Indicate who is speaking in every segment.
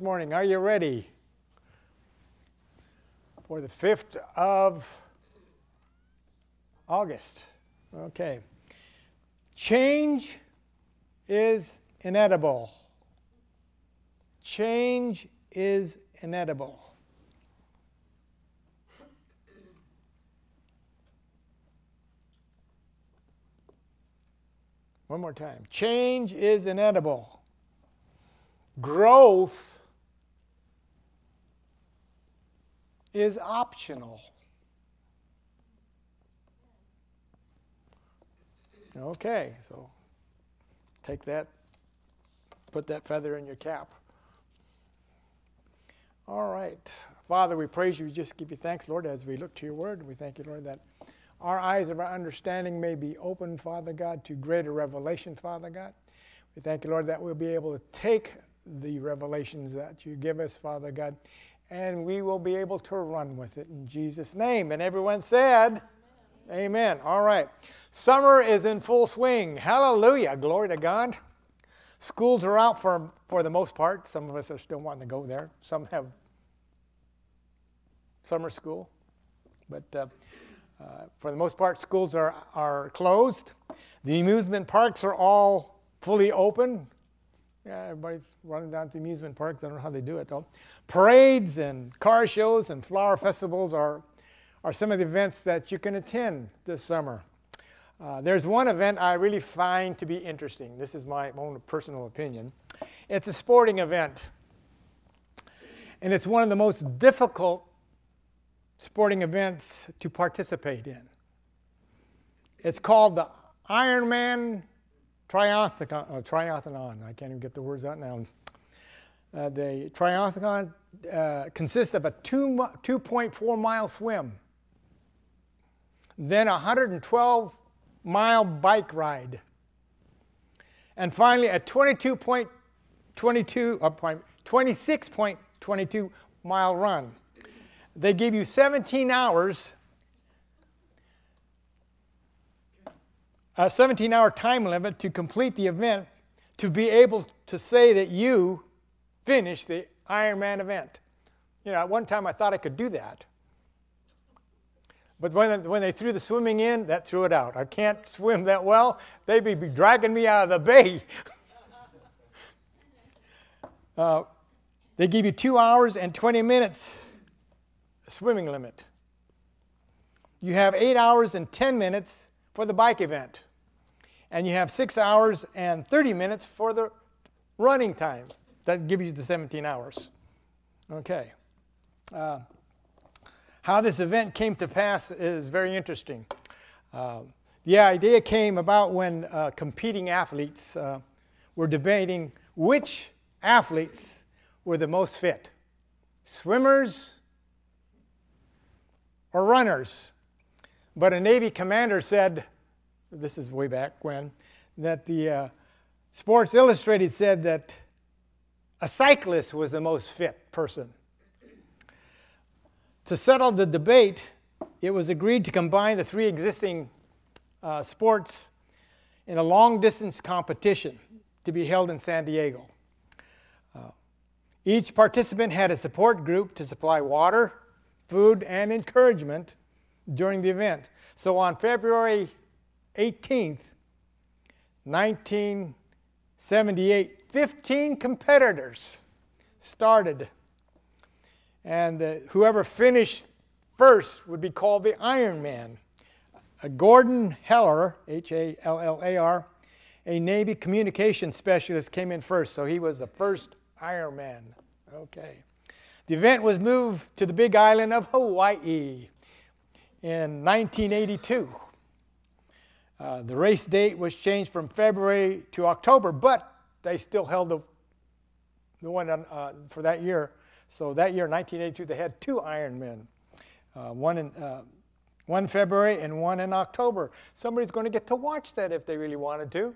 Speaker 1: morning. Are you ready? For the 5th of August. Okay. Change is inedible. Change is inedible. One more time. Change is inedible. Growth is optional. Okay, so take that, put that feather in your cap. All right. Father, we praise you. We just give you thanks, Lord, as we look to your word. We thank you, Lord, that our eyes of our understanding may be open, Father God, to greater revelation, Father God. We thank you, Lord, that we'll be able to take the revelations that you give us, Father God, and we will be able to run with it in Jesus' name. And everyone said, Amen. Amen. All right. Summer is in full swing. Hallelujah. Glory to God. Schools are out for, for the most part. Some of us are still wanting to go there. Some have summer school. But uh, uh, for the most part, schools are, are closed. The amusement parks are all fully open. Yeah, everybody's running down to amusement parks. I don't know how they do it though. Parades and car shows and flower festivals are, are some of the events that you can attend this summer. Uh, there's one event I really find to be interesting. This is my own personal opinion. It's a sporting event, and it's one of the most difficult sporting events to participate in. It's called the Ironman Triathlon. Uh, triathlon. I can't even get the words out now. Uh, the triathlon uh, consists of a two, 2.4 mile swim, then a 112 mile bike ride, and finally a 22.22, uh, 26.22 mile run they give you 17 hours, a 17 hour time limit to complete the event to be able to say that you finished the Ironman event. You know, at one time I thought I could do that. But when, when they threw the swimming in, that threw it out. I can't swim that well. They'd be dragging me out of the bay. uh, they give you two hours and 20 minutes swimming limit. You have eight hours and 10 minutes for the bike event. And you have six hours and 30 minutes for the running time. That gives you the 17 hours. Okay. Uh, how this event came to pass is very interesting. Uh, the idea came about when uh, competing athletes uh, were debating which athletes were the most fit swimmers or runners. But a Navy commander said, this is way back when, that the uh, Sports Illustrated said that a cyclist was the most fit person. To settle the debate, it was agreed to combine the three existing uh, sports in a long distance competition to be held in San Diego. Uh, each participant had a support group to supply water, food, and encouragement during the event. So on February 18th, 1978, 15 competitors started. And uh, whoever finished first would be called the Ironman. Uh, Gordon Haller, H A L L A R, a Navy communication specialist, came in first, so he was the first Ironman. Okay. The event was moved to the big island of Hawaii in 1982. Uh, the race date was changed from February to October, but they still held the, the one on, uh, for that year. So that year, 1982, they had two Ironmen, uh, one in uh, one February and one in October. Somebody's going to get to watch that if they really wanted to.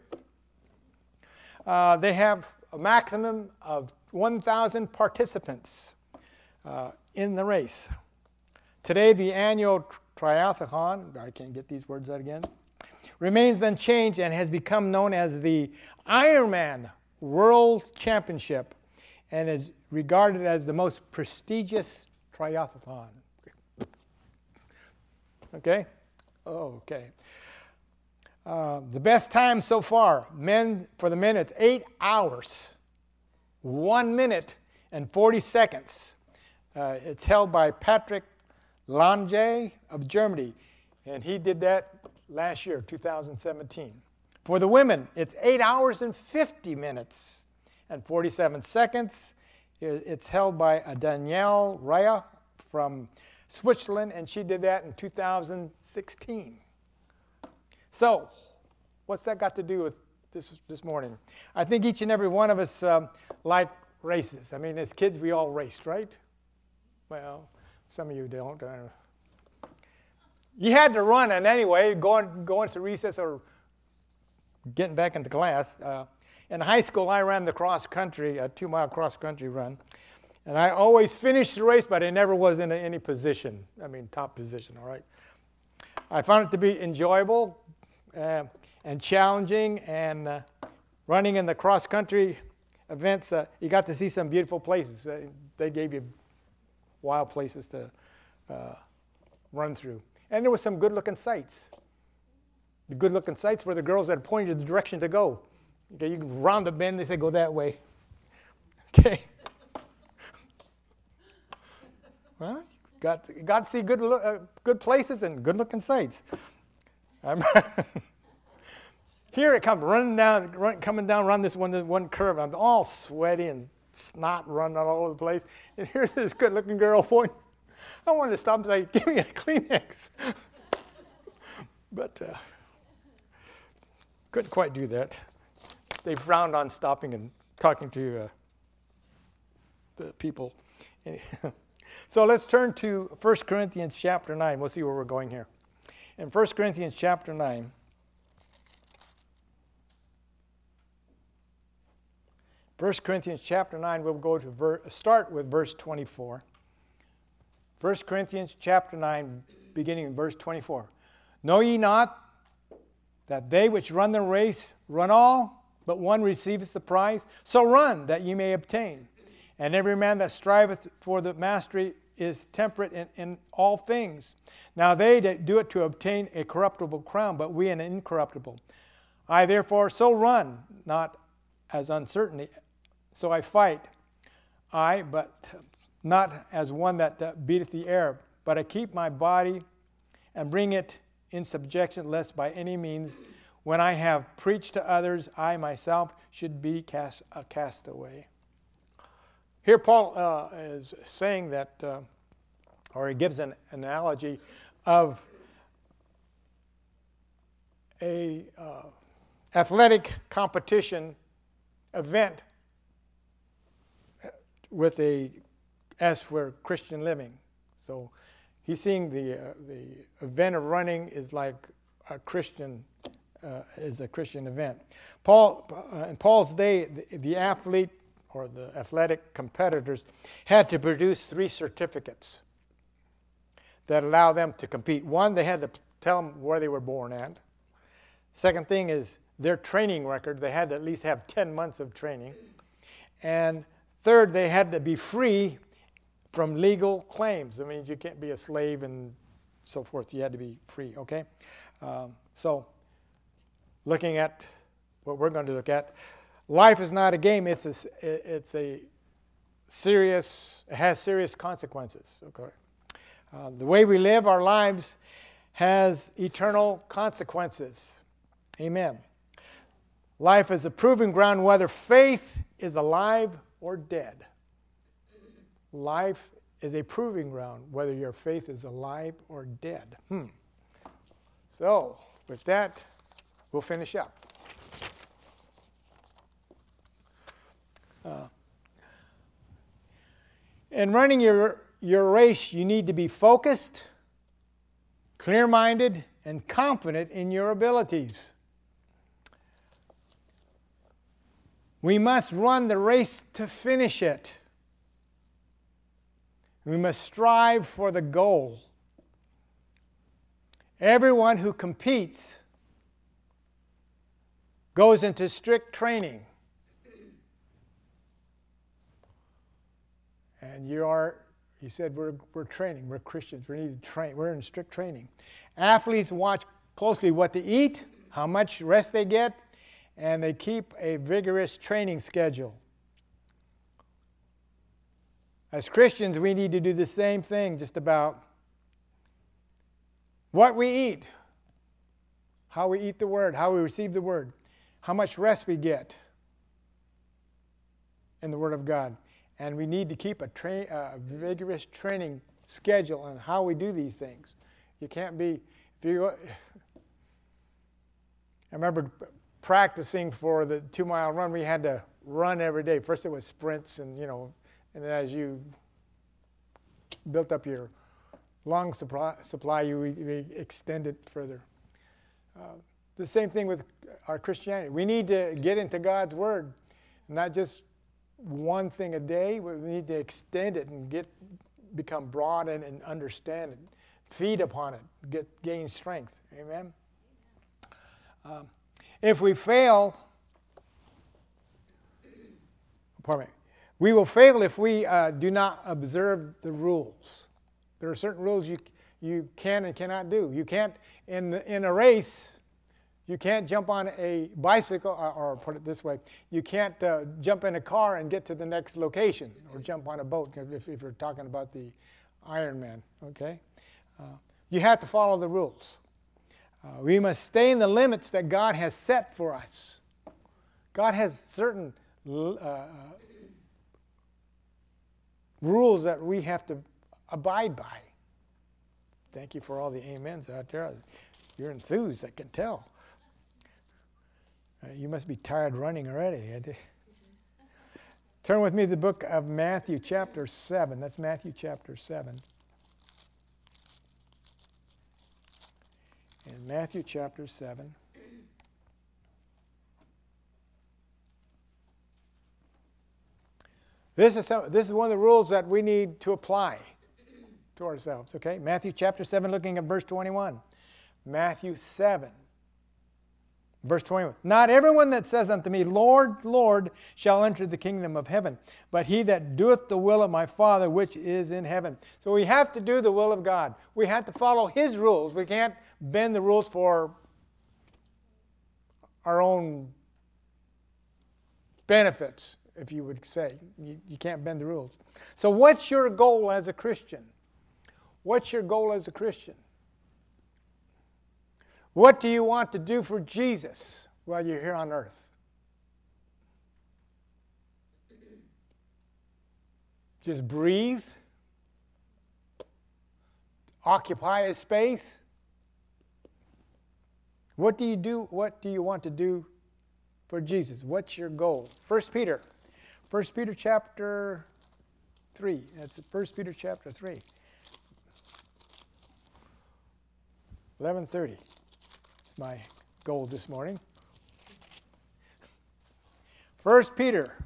Speaker 1: Uh, they have a maximum of 1,000 participants in the race. Today, the annual triathlon, I can't get these words out again, remains unchanged and has become known as the Ironman World Championship and is regarded as the most prestigious triathlon. Okay? Okay. Uh, the best time so far, men for the men, it's eight hours, one minute and 40 seconds. Uh, it's held by Patrick Lange of Germany, and he did that last year, 2017. For the women, it's eight hours and 50 minutes and 47 seconds. It's held by Danielle Raya from Switzerland, and she did that in 2016. So, what's that got to do with this, this morning? I think each and every one of us um, like races. I mean, as kids, we all raced, right? Well, some of you don't. You had to run, and anyway, going, going to recess or getting back into class. Uh, in high school, I ran the cross country, a two mile cross country run. And I always finished the race, but I never was in any position. I mean, top position, all right? I found it to be enjoyable uh, and challenging, and uh, running in the cross country events, uh, you got to see some beautiful places. they gave you wild places to uh, run through. And there were some good looking sights. The good looking sights were the girls that pointed the direction to go. Okay, you round the bend, they say go that way. Okay. well, got, got to see good, uh, good places and good looking sights. Here it comes running down, run, coming down around this one, one curve. I'm all sweaty and snot running all over the place. And here's this good looking girl pointing. I wanted to stop and say, Give me a Kleenex. but uh, couldn't quite do that they frowned on stopping and talking to uh, the people. so let's turn to 1 Corinthians chapter 9. We'll see where we're going here. In 1 Corinthians chapter 9, First Corinthians chapter 9, we'll go to ver- start with verse 24. 1 Corinthians chapter 9, beginning in verse 24. Know ye not that they which run the race run all, but one receives the prize. So run that ye may obtain. And every man that striveth for the mastery is temperate in, in all things. Now they that do it to obtain a corruptible crown, but we an incorruptible. I therefore so run, not as uncertainty, so I fight. I, but not as one that beateth the air, but I keep my body and bring it in subjection, lest by any means when I have preached to others, I myself should be cast, a castaway. Here, Paul uh, is saying that, uh, or he gives an analogy of a uh, athletic competition event with a as for Christian living. So he's seeing the uh, the event of running is like a Christian uh, is a Christian event. Paul, uh, in Paul's day, the, the athlete or the athletic competitors had to produce three certificates that allow them to compete. One, they had to tell them where they were born at. Second thing is their training record. They had to at least have 10 months of training. And third, they had to be free from legal claims. That means you can't be a slave and so forth. You had to be free, okay? Um, so looking at what we're going to look at. Life is not a game, it's a, it's a serious, it has serious consequences. Okay? Uh, the way we live our lives has eternal consequences. Amen. Life is a proving ground whether faith is alive or dead. Life is a proving ground whether your faith is alive or dead. Hmm. So, with that, We'll finish up. Uh, in running your, your race, you need to be focused, clear minded, and confident in your abilities. We must run the race to finish it. We must strive for the goal. Everyone who competes goes into strict training. And you are, he said, we're, we're training. We're Christians. We need to train. We're in strict training. Athletes watch closely what they eat, how much rest they get, and they keep a vigorous training schedule. As Christians, we need to do the same thing just about what we eat, how we eat the Word, how we receive the Word, how much rest we get in the Word of God. And we need to keep a, tra- a vigorous training schedule on how we do these things. You can't be, if you, I remember practicing for the two mile run, we had to run every day. First it was sprints, and you know, and then as you built up your lung supply, supply you, we extend it further. Uh, the same thing with our Christianity. We need to get into God's Word, not just one thing a day. We need to extend it and get become broad and, and understand it, feed upon it, get gain strength. Amen. Um, if we fail, pardon me, we will fail if we uh, do not observe the rules. There are certain rules you, you can and cannot do. You can't, in, the, in a race, you can't jump on a bicycle, or, or put it this way, you can't uh, jump in a car and get to the next location, or jump on a boat if, if you're talking about the Ironman, okay? Uh, you have to follow the rules. Uh, we must stay in the limits that God has set for us. God has certain uh, rules that we have to abide by. Thank you for all the amens out there. You're enthused, I can tell. Uh, you must be tired running already. Turn with me to the book of Matthew, chapter 7. That's Matthew, chapter 7. In Matthew, chapter 7. This is, some, this is one of the rules that we need to apply to ourselves, okay? Matthew chapter 7, looking at verse 21. Matthew 7, verse 21. Not everyone that says unto me, Lord, Lord, shall enter the kingdom of heaven, but he that doeth the will of my Father which is in heaven. So we have to do the will of God. We have to follow his rules. We can't bend the rules for our own benefits if you would say. You, you can't bend the rules. So, what's your goal as a Christian? What's your goal as a Christian? What do you want to do for Jesus while you're here on earth? Just breathe? Occupy a space? What do you do? What do you want to do for Jesus? What's your goal? First Peter 1 Peter chapter 3. That's 1 Peter chapter 3. 11:30. It's my goal this morning. 1 Peter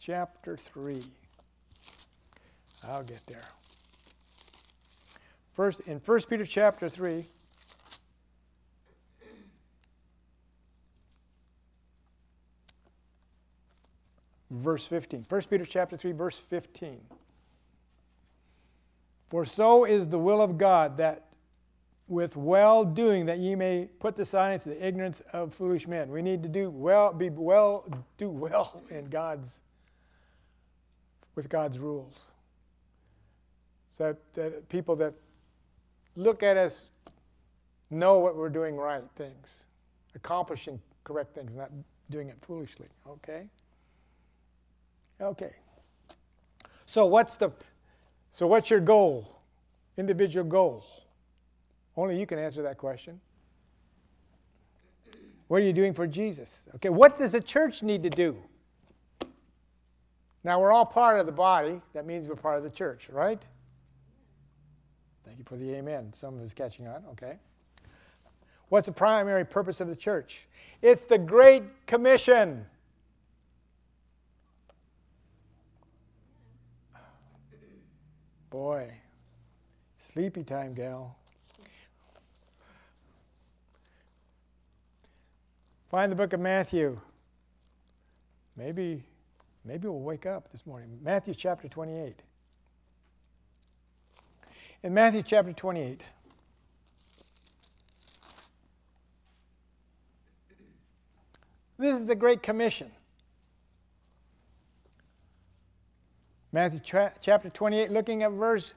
Speaker 1: chapter 3. I'll get there. First in 1 Peter chapter 3 verse 15. 1 Peter chapter 3 verse 15. For so is the will of God that with well doing that ye may put to silence the ignorance of foolish men. We need to do well, be well, do well in God's with God's rules. So that, that people that look at us know what we're doing right things, accomplishing correct things, not doing it foolishly. Okay? Okay. So what's the so what's your goal? Individual goal. Only you can answer that question. What are you doing for Jesus? Okay, what does the church need to do? Now we're all part of the body. That means we're part of the church, right? Thank you for the amen. Some of us catching on, okay. What's the primary purpose of the church? It's the Great Commission. Boy, sleepy time, gal. Find the book of Matthew. Maybe Maybe we'll wake up this morning. Matthew chapter 28. In Matthew chapter 28, this is the Great Commission. Matthew tra- chapter 28, looking at verse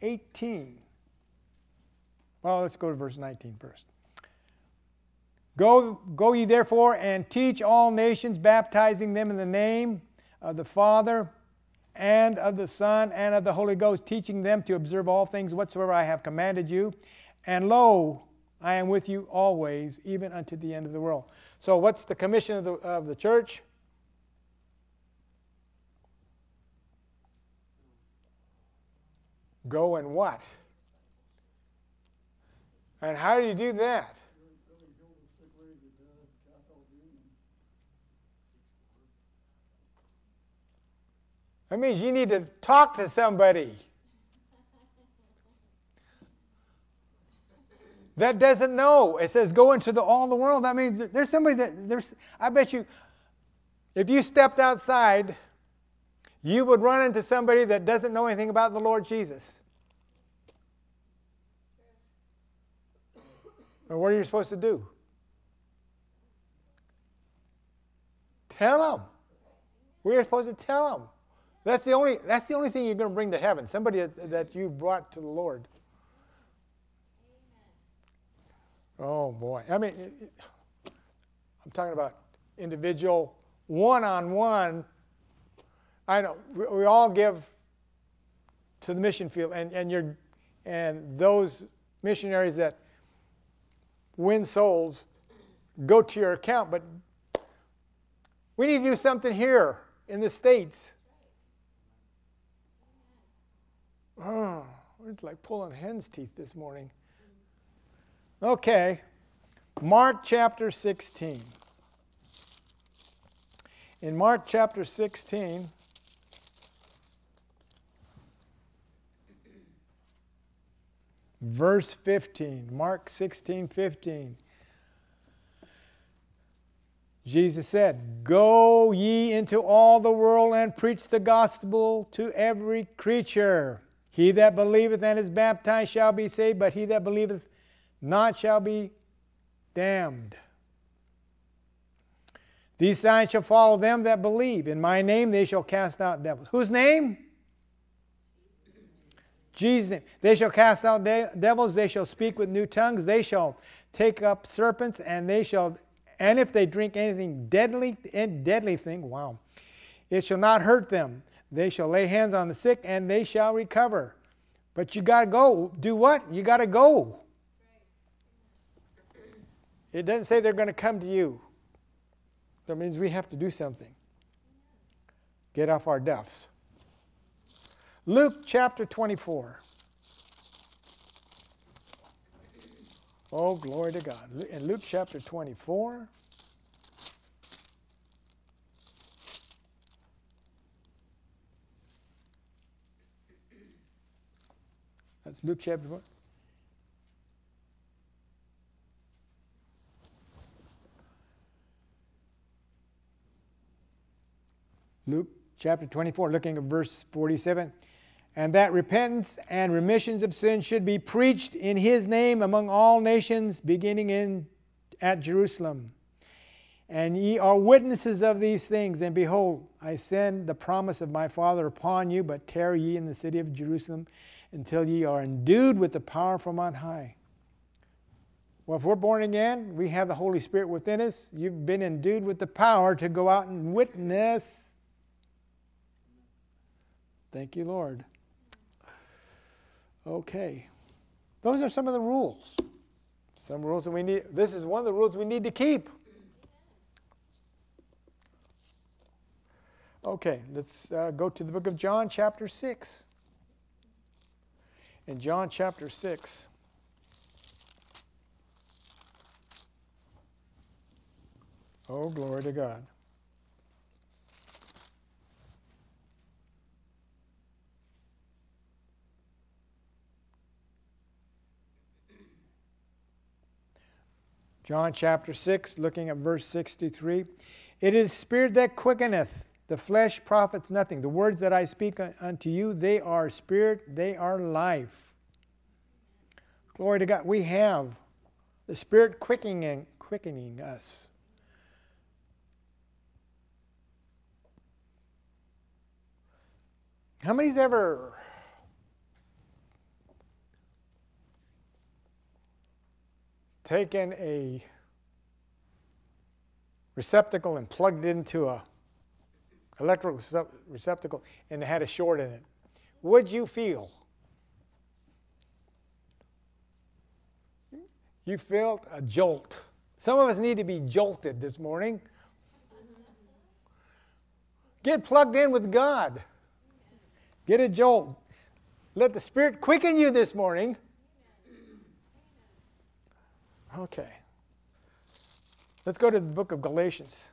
Speaker 1: 18. Well, let's go to verse 19 first. Go, go ye therefore and teach all nations, baptizing them in the name of the Father and of the Son and of the Holy Ghost, teaching them to observe all things whatsoever I have commanded you. And lo, I am with you always, even unto the end of the world. So, what's the commission of the, of the church? Go and what? And how do you do that? That means you need to talk to somebody. that doesn't know. It says go into the, all the world. That means there's somebody that there's I bet you if you stepped outside, you would run into somebody that doesn't know anything about the Lord Jesus. What are you supposed to do? Tell them. We're supposed to tell them. That's the only, that's the only thing you're going to bring to heaven somebody that, you brought to the Lord. Oh, boy. I mean, I'm talking about individual, one on one. I know we, all give to the mission field, and, and, you're, and those missionaries that win souls go to your account, but we need to do something here in the States. Oh, it's like pulling hen's teeth this morning. Okay, Mark chapter 16. In Mark chapter 16, verse 15, Mark 16, 15. Jesus said, Go ye into all the world and preach the gospel to every creature. He that believeth and is baptized shall be saved, but he that believeth not shall be damned. These signs shall follow them that believe. In my name they shall cast out devils. Whose name? Jesus' name. They shall cast out de- devils. They shall speak with new tongues. They shall take up serpents, and they shall, and if they drink anything deadly, and deadly thing, wow, it shall not hurt them. They shall lay hands on the sick and they shall recover. But you got to go. Do what? You got to go. It doesn't say they're going to come to you. That means we have to do something. Get off our duffs. Luke chapter 24. Oh, glory to God. In Luke chapter 24. That's Luke chapter 4. Luke chapter 24, looking at verse 47. And that repentance and remissions of sin should be preached in his name among all nations, beginning in at Jerusalem. And ye are witnesses of these things. And behold, I send the promise of my Father upon you, but tarry ye in the city of Jerusalem until ye are endued with the power from on high. Well, if we're born again, we have the Holy Spirit within us. You've been endued with the power to go out and witness. Thank you, Lord. Okay. Those are some of the rules. Some rules that we need. This is one of the rules we need to keep. Okay, let's uh, go to the book of John, chapter 6 in John chapter 6. Oh, glory to God. John chapter 6, looking at verse 63. It is spirit that quickeneth, the flesh profits nothing. The words that I speak unto you, they are spirit, they are life. Glory to God. We have the Spirit quickening, quickening us. How many's ever taken a receptacle and plugged it into a electrical receptacle and it had a short in it? Would you feel? You felt a jolt. Some of us need to be jolted this morning. Get plugged in with God. Get a jolt. Let the Spirit quicken you this morning. Okay. Let's go to the book of Galatians.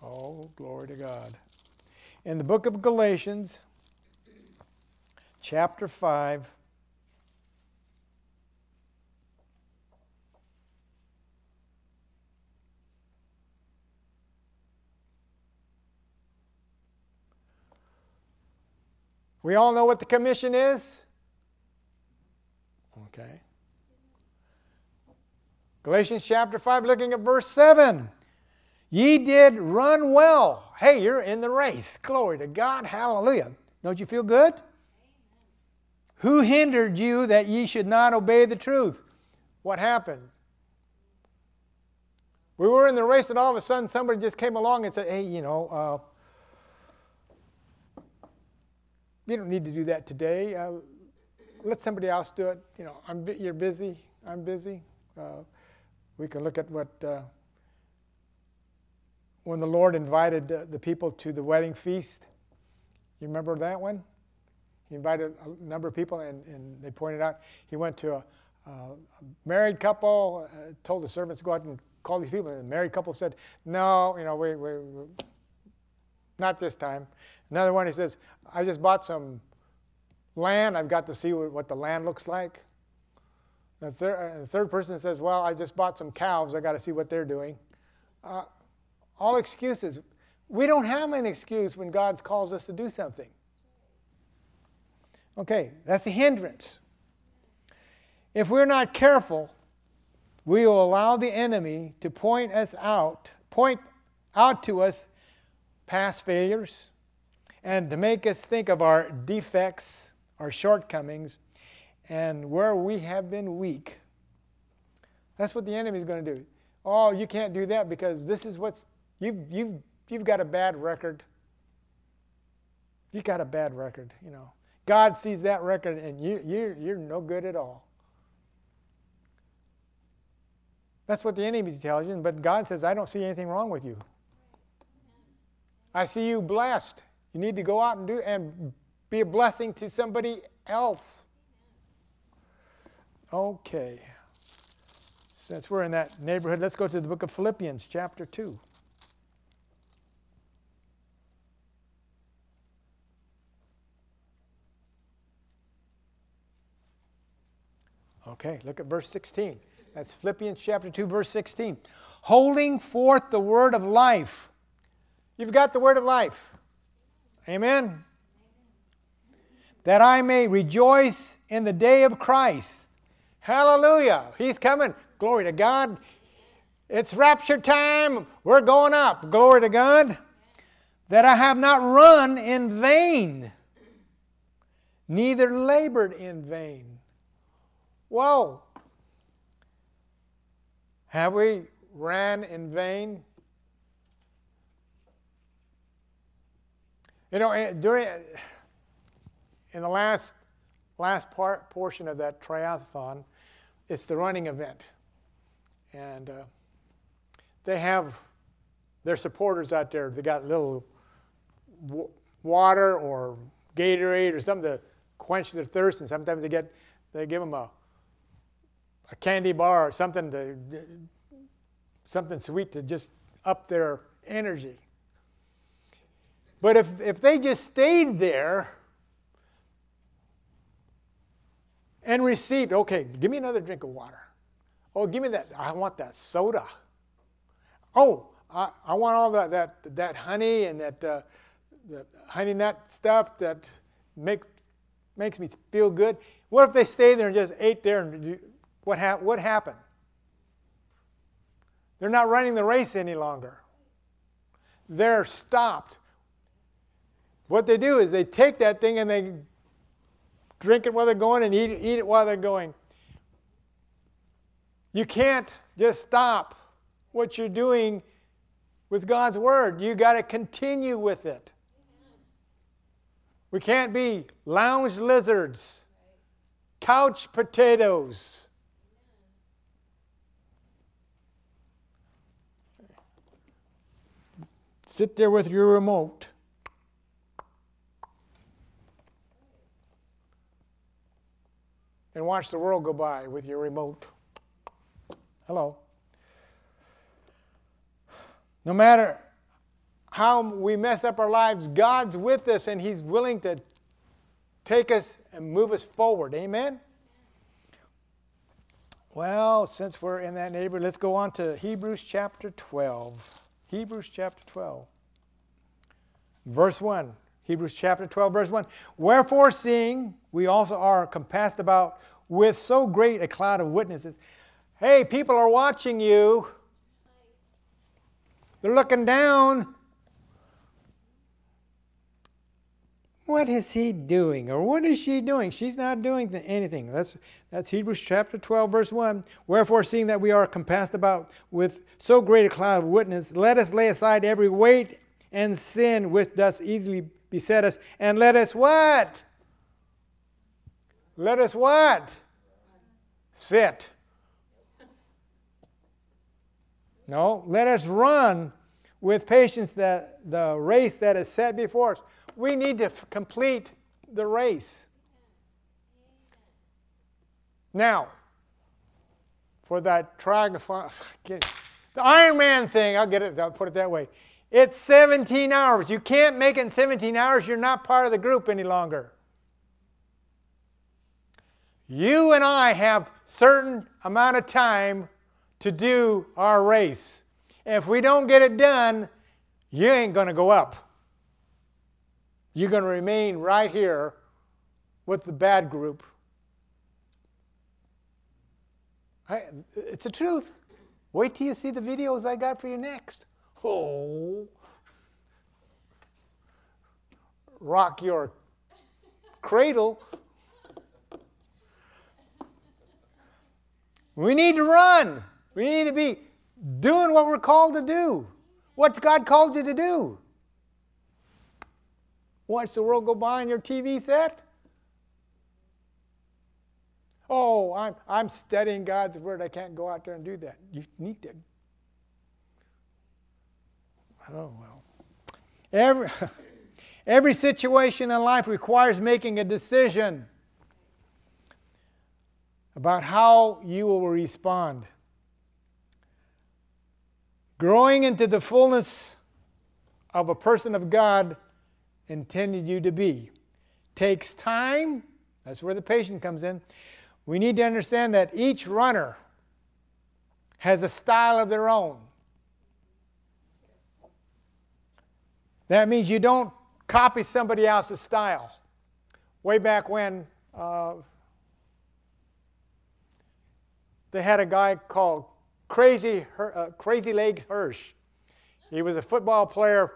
Speaker 1: Oh, glory to God. In the book of Galatians, chapter 5, We all know what the commission is? Okay. Galatians chapter 5, looking at verse 7. Ye did run well. Hey, you're in the race. Glory to God. Hallelujah. Don't you feel good? Who hindered you that ye should not obey the truth? What happened? We were in the race, and all of a sudden somebody just came along and said, Hey, you know, uh, you don't need to do that today. Uh, let somebody else do it. You know, I'm, you're busy. I'm busy. Uh, we can look at what uh, when the Lord invited uh, the people to the wedding feast. You remember that one? He invited a number of people, and, and they pointed out he went to a, a married couple, uh, told the servants to go out and call these people. And the married couple said, "No, you know, we, we, we not this time." Another one, he says, I just bought some land. I've got to see what the land looks like. The third, the third person says, Well, I just bought some calves. I got to see what they're doing. Uh, all excuses. We don't have an excuse when God calls us to do something. Okay, that's a hindrance. If we're not careful, we will allow the enemy to point us out, point out to us past failures, and to make us think of our defects, our shortcomings, and where we have been weak. That's what the enemy is going to do. Oh, you can't do that because this is what's you've you've you've got a bad record. You've got a bad record, you know. God sees that record and you you're you're no good at all. That's what the enemy tells you, but God says, I don't see anything wrong with you. I see you blessed. You need to go out and do and be a blessing to somebody else. Okay. Since we're in that neighborhood, let's go to the book of Philippians, chapter 2. Okay, look at verse 16. That's Philippians chapter 2, verse 16. Holding forth the word of life. You've got the word of life. Amen? That I may rejoice in the day of Christ. Hallelujah. He's coming. Glory to God. It's rapture time. We're going up. Glory to God. That I have not run in vain, neither labored in vain. Whoa. Have we ran in vain? You know, during in the last last part portion of that triathlon, it's the running event, and uh, they have their supporters out there. They got little w- water or Gatorade or something to quench their thirst, and sometimes they get they give them a a candy bar or something to something sweet to just up their energy. But if, if they just stayed there and received, okay, give me another drink of water. Oh, give me that. I want that soda. Oh, I, I want all that, that, that honey and that, uh, honey nut stuff that makes, makes me feel good. What if they stayed there and just ate there and what, ha- what happened? They're not running the race any longer. They're stopped. What they do is they take that thing and they drink it while they're going and eat, eat it while they're going. You can't just stop what you're doing with God's Word. You got to continue with it. We can't be lounge lizards, couch potatoes. Sit there with your remote. And watch the world go by with your remote. Hello. No matter how we mess up our lives, God's with us and He's willing to take us and move us forward. Amen? Well, since we're in that neighborhood, let's go on to Hebrews chapter 12. Hebrews chapter 12, verse 1. Hebrews chapter 12, verse 1. Wherefore, seeing we also are compassed about with so great a cloud of witnesses. Hey, people are watching you. They're looking down. What is he doing? Or what is she doing? She's not doing anything. That's, that's Hebrews chapter 12, verse 1. Wherefore, seeing that we are compassed about with so great a cloud of witness, let us lay aside every weight and sin which does easily beset us, and let us what? Let us what? Sit. No, let us run with patience that the race that is set before us. We need to f- complete the race. Now, for that triathlon, the Iron Man thing, I'll get it, I'll put it that way. It's 17 hours. You can't make it in 17 hours, you're not part of the group any longer. You and I have certain amount of time to do our race. If we don't get it done, you ain't going to go up. You're going to remain right here with the bad group. I, it's the truth. Wait till you see the videos I got for you next. Oh. Rock your cradle. We need to run. We need to be doing what we're called to do. What's God called you to do? Watch the world go by on your TV set? Oh, I'm, I'm studying God's Word. I can't go out there and do that. You need to. Oh, well. Every, every situation in life requires making a decision about how you will respond. Growing into the fullness of a person of God intended you to be takes time. That's where the patient comes in. We need to understand that each runner has a style of their own. That means you don't copy somebody else's style. Way back when, uh, they had a guy called Crazy, uh, Crazy Legs Hirsch. He was a football player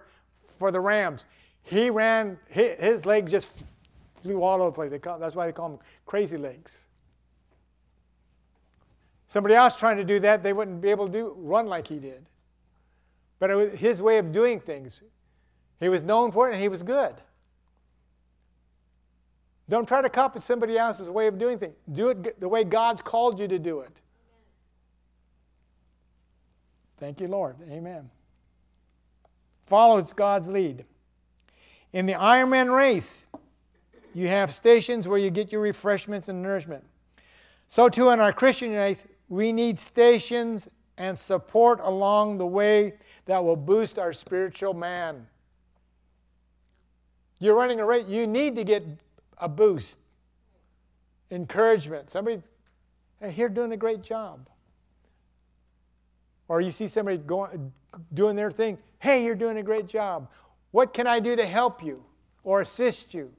Speaker 1: for the Rams. He ran, his legs just flew all over the place. Call, that's why they call him Crazy Legs. Somebody else trying to do that, they wouldn't be able to do, run like he did. But it was his way of doing things. He was known for it and he was good. Don't try to copy somebody else's way of doing things. Do it the way God's called you to do it. Thank you, Lord. Amen. Follows God's lead. In the Ironman race, you have stations where you get your refreshments and nourishment. So, too, in our Christian race, we need stations and support along the way that will boost our spiritual man. You're running a race, you need to get a boost, encouragement. Somebody, hey, you're doing a great job. or you see somebody going, doing their thing, hey, you're doing a great job. What can I do to help you or assist you?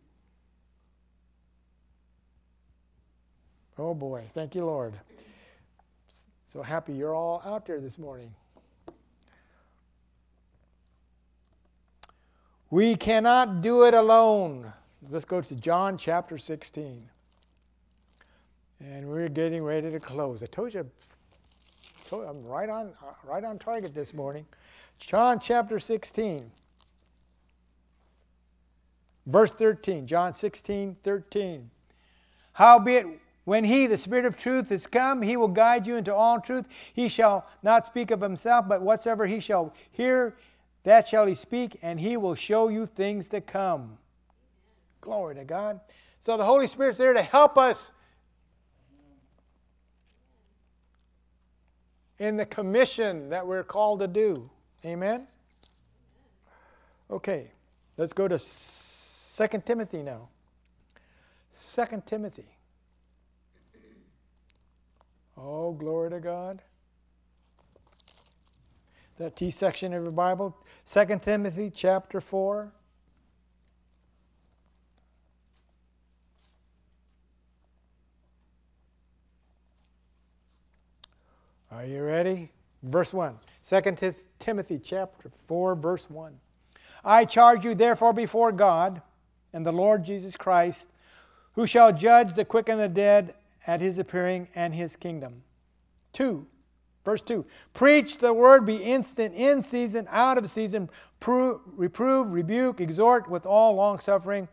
Speaker 1: Oh boy, thank you, Lord. So happy you're all out there this morning. We cannot do it alone. Let's go to John chapter 16. And we're getting ready to close. I told you, told you I'm right on, uh, right on target this morning. John chapter 16, verse 13. John 16, 13. Howbeit, when he, the Spirit of truth, is come, he will guide you into all truth. He shall not speak of himself, but whatsoever he shall hear, that shall he speak, and he will show you things to come. Glory to God. So the Holy Spirit's there to help us in the commission that we're called to do. Amen? Okay, let's go to 2 Timothy now. 2 Timothy. Oh, glory to God. That T section of your Bible, 2 Timothy chapter 4. Are you ready? Verse 1. 2 Timothy chapter 4, verse 1. I charge you therefore before God and the Lord Jesus Christ, who shall judge the quick and the dead at his appearing and his kingdom. 2. Verse 2 Preach the word, be instant in season, out of season, prove, reprove, rebuke, exhort with all longsuffering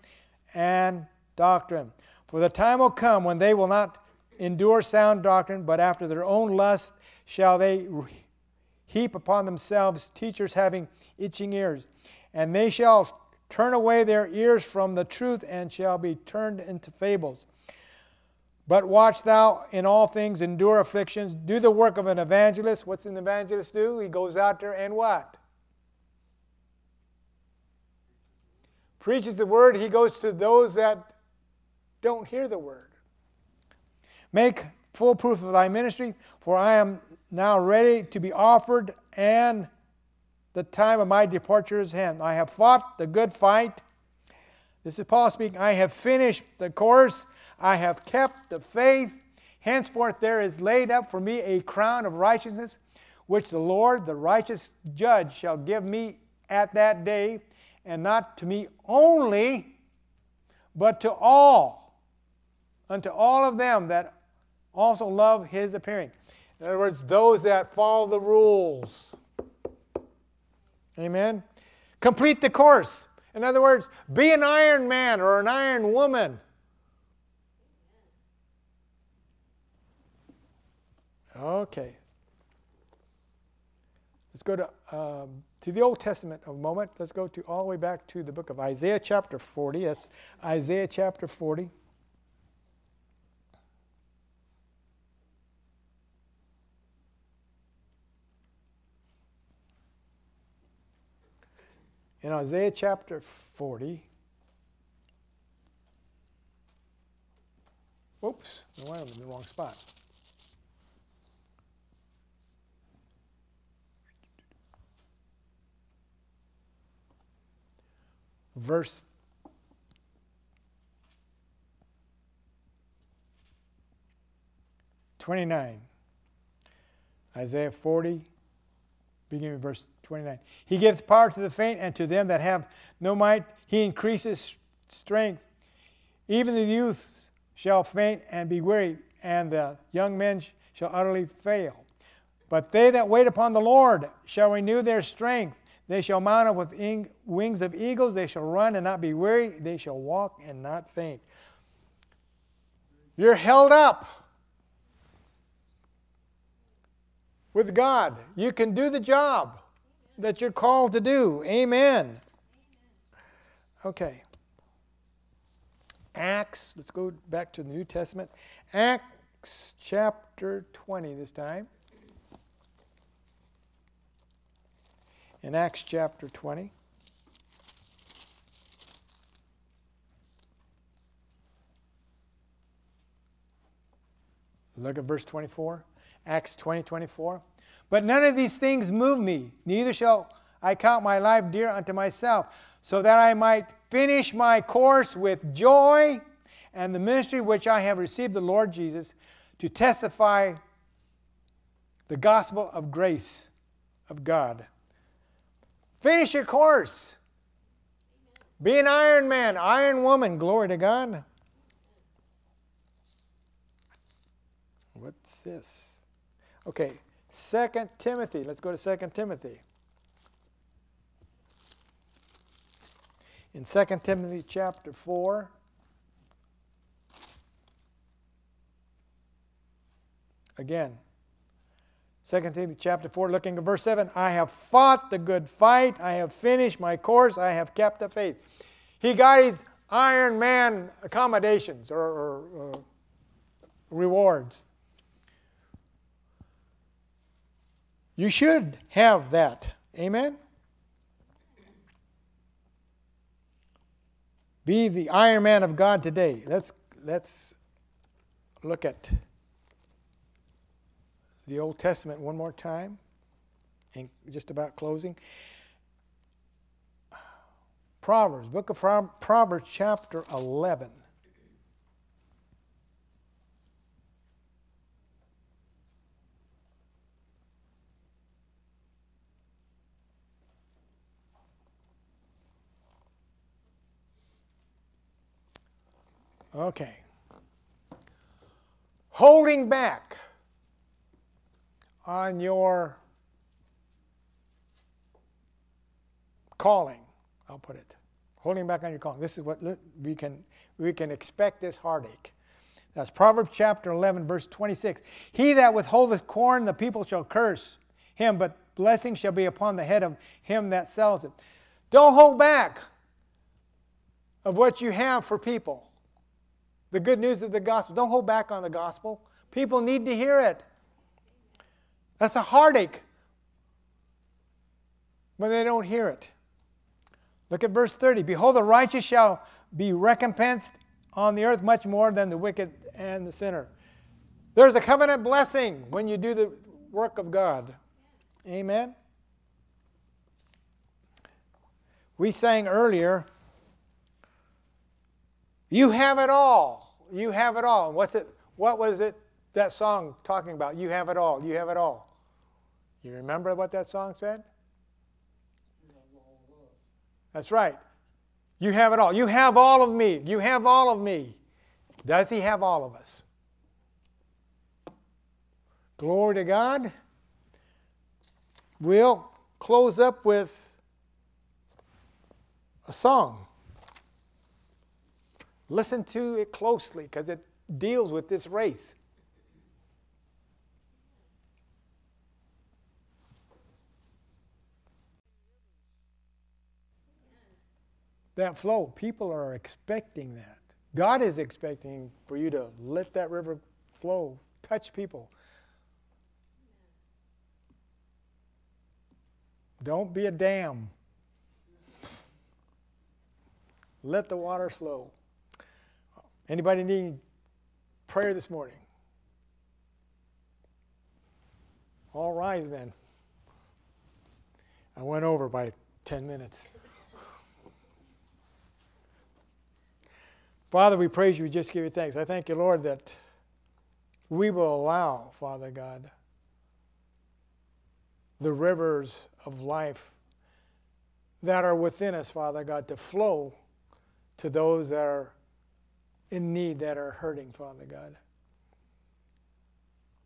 Speaker 1: and doctrine. For the time will come when they will not endure sound doctrine, but after their own lust shall they heap upon themselves teachers having itching ears. And they shall turn away their ears from the truth and shall be turned into fables. But watch thou in all things, endure afflictions, do the work of an evangelist. What's an evangelist do? He goes out there and what? Preaches the word. He goes to those that don't hear the word. Make full proof of thy ministry, for I am now ready to be offered, and the time of my departure is hand. I have fought the good fight. This is Paul speaking. I have finished the course. I have kept the faith. Henceforth there is laid up for me a crown of righteousness, which the Lord, the righteous judge, shall give me at that day, and not to me only, but to all, unto all of them that also love his appearing. In other words, those that follow the rules. Amen. Complete the course. In other words, be an iron man or an iron woman. Okay. Let's go to, um, to the Old Testament a moment. Let's go to all the way back to the book of Isaiah chapter 40. That's Isaiah chapter 40. in Isaiah chapter 40. oops, no, I'm in the wrong spot. Verse Twenty-nine. Isaiah forty, beginning verse 29. He gives power to the faint, and to them that have no might, he increases strength. Even the youth shall faint and be weary, and the young men shall utterly fail. But they that wait upon the Lord shall renew their strength. They shall mount up with wings of eagles. They shall run and not be weary. They shall walk and not faint. You're held up with God. You can do the job that you're called to do. Amen. Okay. Acts, let's go back to the New Testament. Acts chapter 20 this time. In Acts chapter 20. Look at verse 24. Acts 20 24. But none of these things move me, neither shall I count my life dear unto myself, so that I might finish my course with joy and the ministry which I have received the Lord Jesus to testify the gospel of grace of God. Finish your course. Be an iron man, iron woman. Glory to God. What's this? Okay, Second Timothy. Let's go to Second Timothy. In Second Timothy chapter 4, again, 2 Timothy chapter 4, looking at verse 7 I have fought the good fight, I have finished my course, I have kept the faith. He got his Iron Man accommodations or, or, or rewards. You should have that. Amen? Be the Iron Man of God today. Let's, let's look at the Old Testament one more time, and just about closing. Proverbs, book of Proverbs, chapter 11. Okay. Holding back on your calling, I'll put it. Holding back on your calling. This is what we can we can expect this heartache. That's Proverbs chapter 11 verse 26. He that withholdeth corn the people shall curse him, but blessing shall be upon the head of him that sells it. Don't hold back of what you have for people. The good news of the gospel. Don't hold back on the gospel. People need to hear it. That's a heartache when they don't hear it. Look at verse 30. Behold, the righteous shall be recompensed on the earth much more than the wicked and the sinner. There's a covenant blessing when you do the work of God. Amen. We sang earlier, You have it all. You have it all. What's it? What was it that song talking about? You have it all. You have it all. You remember what that song said? That's right. You have it all. You have all of me. You have all of me. Does he have all of us? Glory to God. We'll close up with a song. Listen to it closely because it deals with this race. That flow. People are expecting that. God is expecting for you to let that river flow, touch people. Don't be a dam. Let the water flow. Anybody need prayer this morning? All rise then. I went over by 10 minutes. Father, we praise you. We just give you thanks. I thank you, Lord, that we will allow, Father God, the rivers of life that are within us, Father God, to flow to those that are in need, that are hurting, Father God.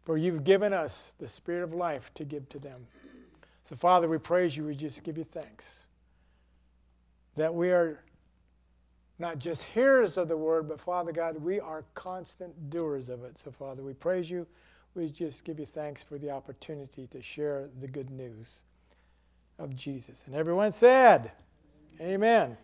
Speaker 1: For you've given us the spirit of life to give to them. So, Father, we praise you. We just give you thanks that we are not just hearers of the word, but Father God, we are constant doers of it. So, Father, we praise you. We just give you thanks for the opportunity to share the good news of Jesus. And everyone said, Amen. Amen.